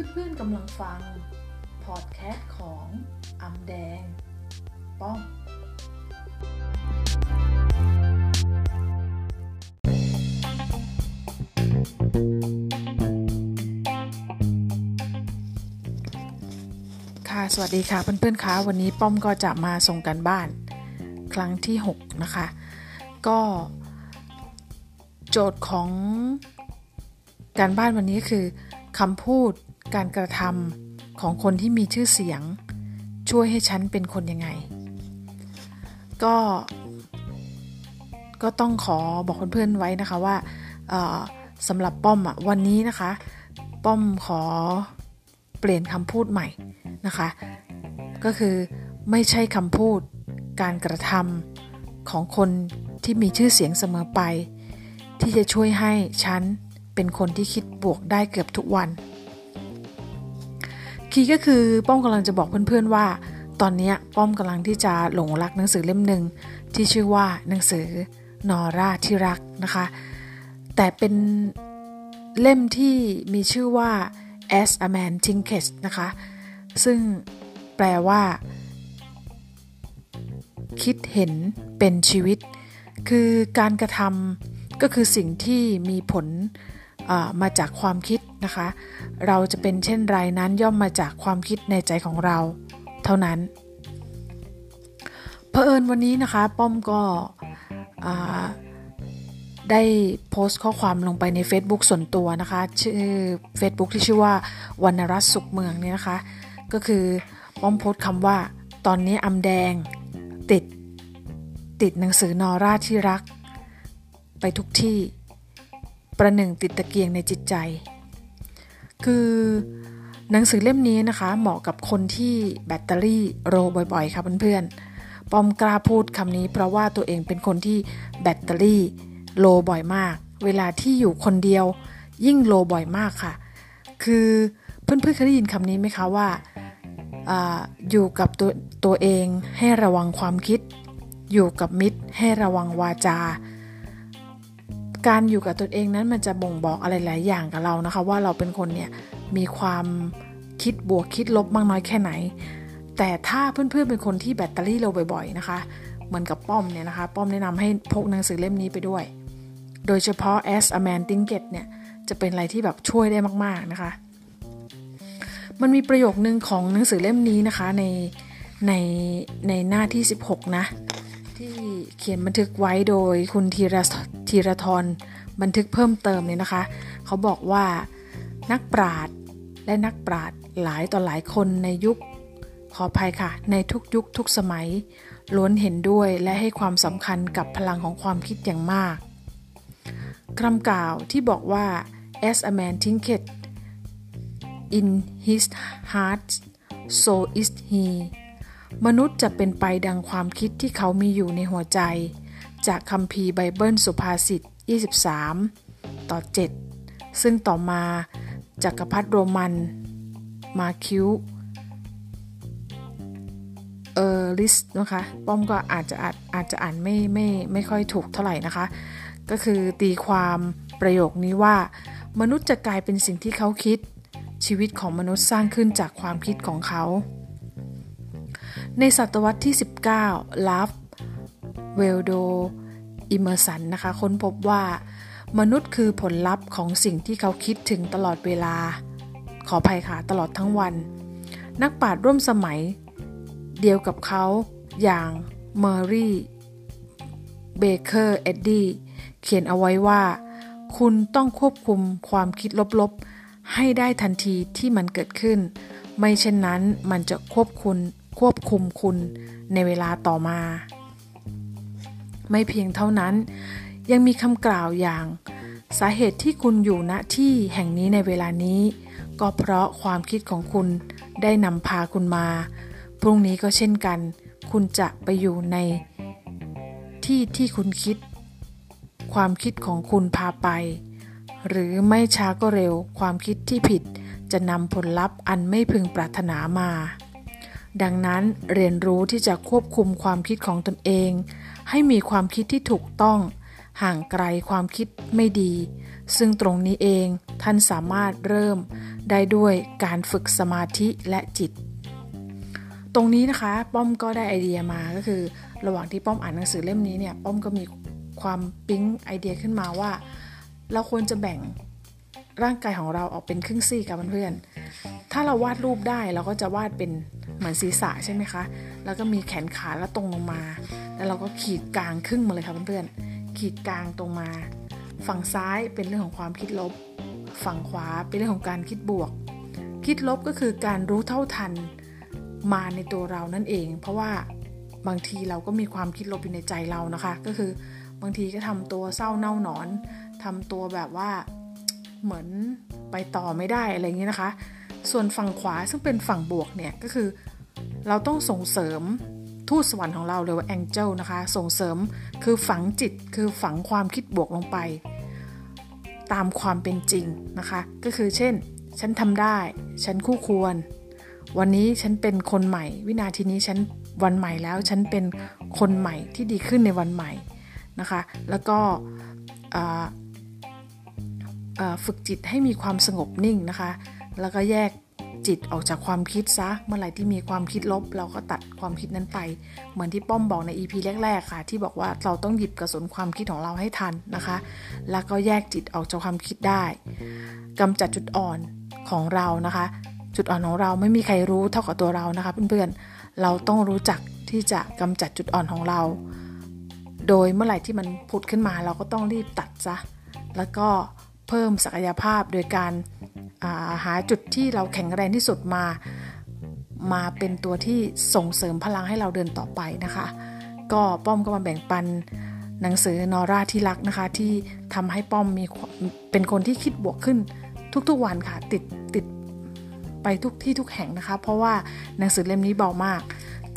เพื่อนๆกำลังฟัง พอดแคสต์ของอำแดง ป้อม ค่ะ สวัสดีค่ะ เพื่อนๆคะวันนี้ป้อมก็จะมาส่งกันบ้าน ครั้งที่ 6 นะคะ ก็โจทย์ของการบ้านวันนี้คือคำพูด การกระทำของคนที่มีชื่อเสียง ช่วยให้ฉันเป็นคนยังไง ก็ ก็ต้องขอบอกเพื่อนๆไว้นะคะว่าสำหรับป้อมอะวันนี้นะคะ ป้อมขอเปลี่ยนคำพูดใหม่นะคะ ก็คือไม่ใช่คำพูดการกระทำของคนที่มีชื่อเสียงเสมอไป ที่จะช่วยให้ฉันเป็นคนที่คิดบวกได้เกือบทุกวัน คีย์ก็คือป้อมกำลังจะบอกเพื่อนๆว่า ตอนนี้ป้อมกำลังที่จะหลงรักหนังสือเล่มหนึ่งที่ชื่อว่าหนังสือนอราที่รักนะคะแต่เป็นเล่มที่มีชื่อว่า as a man thinketh นะคะ ซึ่งแปลว่า คิดเห็นเป็นชีวิต คือการกระทำก็คือสิ่งที่มีผล มาจากความคิดนะคะ เราจะเป็นเช่นไรนั้นย่อมมาจากความคิดในใจของเรา เท่านั้นเผอิญวันนี้นะคะ ป้อมก็ได้โพสต์ข้อความลงไปใน Facebook ส่วนตัวนะคะ ชื่อ Facebook ที่ชื่อว่าวรรณรัตน์สุขเมืองเนี่ยนะคะ ก็คือป้อมโพสต์คำว่า ตอนนี้อำแดงติดติดหนังสือนอราที่รัก ไปทุกที่ ประหนึ่งติดตะเกียงในจิตใจ คือหนังสือเล่มนี้นะคะ เหมาะกับคนที่แบตเตอรี่โรบ่อยๆ ค่ะเพื่อนๆปอมกล้าพูดคำนี้เพราะว่าตัวเองเป็นคนที่แบตเตอรี่โลบ่อยมาก เวลาที่อยู่คนเดียว ยิ่งโลบ่อยมากค่ะ คือเพื่อนๆเคยได้ยินคำนี้ไหมคะว่าออยู่กับตัวตัวเองให้ระวังความคิด อยู่กับมิตรให้ระวังวาจา การอยู่กับตัวเองนั้นมันจะบ่งบอกอะไรหลายอย่างกับเรานะคะ ว่าเราเป็นคนเนี่ยมีความคิดบวกคิดลบมากน้อยแค่ไหน แต่ถ้าเพื่อนๆเป็นคนที่แบตเตอรี่เราบ่อย ๆนะคะ เหมือนกับป้อมเนี่ยนะคะ ป้อมแนะนำให้พกหนังสือเล่มนี้ไปด้วย โดยเฉพาะ as a man thinket เนี่ยจะเป็นอะไรที่แบบช่วยได้มากๆนะคะ มันมีประโยคนึงของหนังสือเล่มนี้นะคะในในในหน้าที่ 16 นะ ที่เขียนบันทึกไว้โดยคุณธีร ธีรทรบันทึกเพิ่มเติมเนี่ยนะคะ เขาบอกว่านักปราดและนักปราดหลายต่อหลายคนในยุคขออภัยค่ะ ในทุกยุคทุกสมัย ล้วนเห็นด้วยและให้ความสำคัญกับพลังของความคิดอย่างมากคำกล่าวที่บอกว่า as a man thinketh in his heart so is he มนุษย์จะเป็นไปดังความคิดที่เขามีอยู่ในหัวใจ จากคำพีไบเบิลสุภาษิต 23 ต่อ 7 ซึ่งต่อมาจากจักรพรรดิโรมัน Marcus Aurelius นะคะ ป้อมก็อาจจะอาจอาจจะอ่านไม่ไม่ไม่ค่อยถูกเท่าไหร่นะคะ ก็คือตีความประโยคนี้ว่า มนุษย์จะกลายเป็นสิ่งที่เขาคิด ชีวิตของมนุษย์สร้างขึ้นจากความคิดของเขา ในศตวรรษที่ 19 Ralph Waldo Emerson นะคะ ค้นพบว่ามนุษย์คือผลลัพธ์ของสิ่งที่เขาคิดถึงตลอดเวลา ขออภัยค่ะ ตลอดทั้งวัน นักปราชญ์ร่วมสมัยเดียวกับเขาอย่างเมอร์รี่เบเกอร์เอ็ดดี้เขียนเอาไว้ว่า คุณต้องควบคุมความคิดลบๆ ให้ได้ทันทีที่มันเกิดขึ้น ไม่เช่นนั้นมันจะควบคุมควบคุมคุณในเวลาต่อมา ไม่เพียงเท่านั้น ยังมีคำกล่าวอย่าง สาเหตุที่คุณอยู่ณที่แห่งนี้ในเวลานี้ ก็เพราะความคิดของคุณได้นำพาคุณมา พรุ่งนี้ก็เช่นกัน คุณจะไปอยู่ใน ที่ที่คุณคิด ความคิดของคุณพาไป หรือไม่ช้าก็เร็วความคิดที่ผิดจะนำผลลัพธ์อันไม่พึงปรารถนามา ดังนั้นเรียนรู้ที่จะควบคุมความคิดของตนเอง ให้มีความคิดที่ถูกต้อง ห่างไกลความคิดไม่ดี ซึ่งตรงนี้เองท่านสามารถเริ่มได้ด้วยการฝึกสมาธิและจิต ตรงนี้นะคะป้อมก็ได้ไอเดียมาก็คือ ระหว่างที่ป้อมอ่านหนังสือเล่มนี้เนี่ยป้อมก็มีความปิ๊งไอเดียขึ้นมาว่า เราควรจะแบ่งร่างกายของเราออกเป็นครึ่งซี่กับเพื่อนๆถ้าเราวาดรูปได้เราก็จะวาดเป็น เหมือนศีรษะใช่ไหมคะ แล้วก็มีแขนขาแล้วตรงลงมา แล้วเราก็ขีดกลางครึ่งมาเลยค่ะเพื่อนๆ ขีดกลางตรงมา ฝั่งซ้ายเป็นเรื่องของความคิดลบ ฝั่งขวาเป็นเรื่องของการคิดบวก คิดลบก็คือการรู้เท่าทันมาในตัวเรานั่นเอง เพราะว่าบางทีเราก็มีความคิดลบอยู่ในใจเรานะคะ ก็คือบางทีก็ทำตัวเศร้าเน่าหนอนทำตัวแบบว่าเหมือนไปต่อไม่ได้อะไรเงี้ยนะคะ ส่วนฝั่งขวาซึ่งเป็นฝั่งบวกเนี่ยก็คือ เราต้องส่งเสริมทูตสวรรค์ของเราหรือว่าแองเจิลนะคะ ส่งเสริมคือฝังจิตคือฝังความคิดบวกลงไป ตามความเป็นจริงนะคะ ก็คือเช่น ฉันทำได้ ฉันคู่ควร วันนี้ฉันเป็นคนใหม่ วินาทีนี้ฉันวันใหม่แล้ว ฉันเป็นคนใหม่ที่ดีขึ้นในวันใหม่นะคะ แล้วก็ฝึกจิตให้มีความสงบนิ่งนะคะ แล้วก็แยก จิตออกจากความคิดซะ เมื่อไหร่ที่มีความคิดลบ เราก็ตัดความคิดนั้นไป เหมือนที่ป้อมบอกใน EP แรกๆค่ะ ที่บอกว่าเราต้องหยิบกระสุนความคิดของเราให้ทันนะคะ แล้วก็แยกจิตออกจากความคิดได้กำจัดจุดอ่อนของเรานะคะ จุดอ่อนของเราไม่มีใครรู้เท่ากับตัวเรานะคะเพื่อนๆเราต้องรู้จักที่จะกำจัดจุดอ่อนของเรา โดยเมื่อไหร่ที่มันผุดขึ้นมาเราก็ต้องรีบตัดซะแล้วก็เพิ่มศักยภาพโดยการ หาจุดที่เราแข็งแรงที่สุดมา มาเป็นตัวที่ส่งเสริมพลังให้เราเดินต่อไปนะคะ ก็ป้อมก็มาแบ่งปันหนังสือนอราที่รักนะคะ ที่ทำให้ป้อมมีเป็นคนที่คิดบวกขึ้นทุกๆวันค่ะ ติดติดไปทุกที่ทุกแห่งนะคะ เพราะว่าหนังสือเล่มนี้เบามาก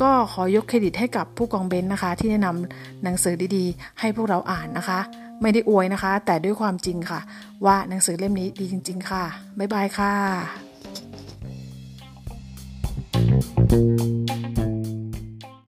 ก็ขอยกเครดิตให้กับผู้กองเบนนะคะ ที่แนะนำหนังสือดีๆ ให้พวกเราอ่านนะคะ ไม่ได้อวยนะคะ แต่ด้วยความจริงค่ะ ว่าหนังสือเล่มนี้ดีจริง ๆ ค่ะ บ๊ายบายค่ะ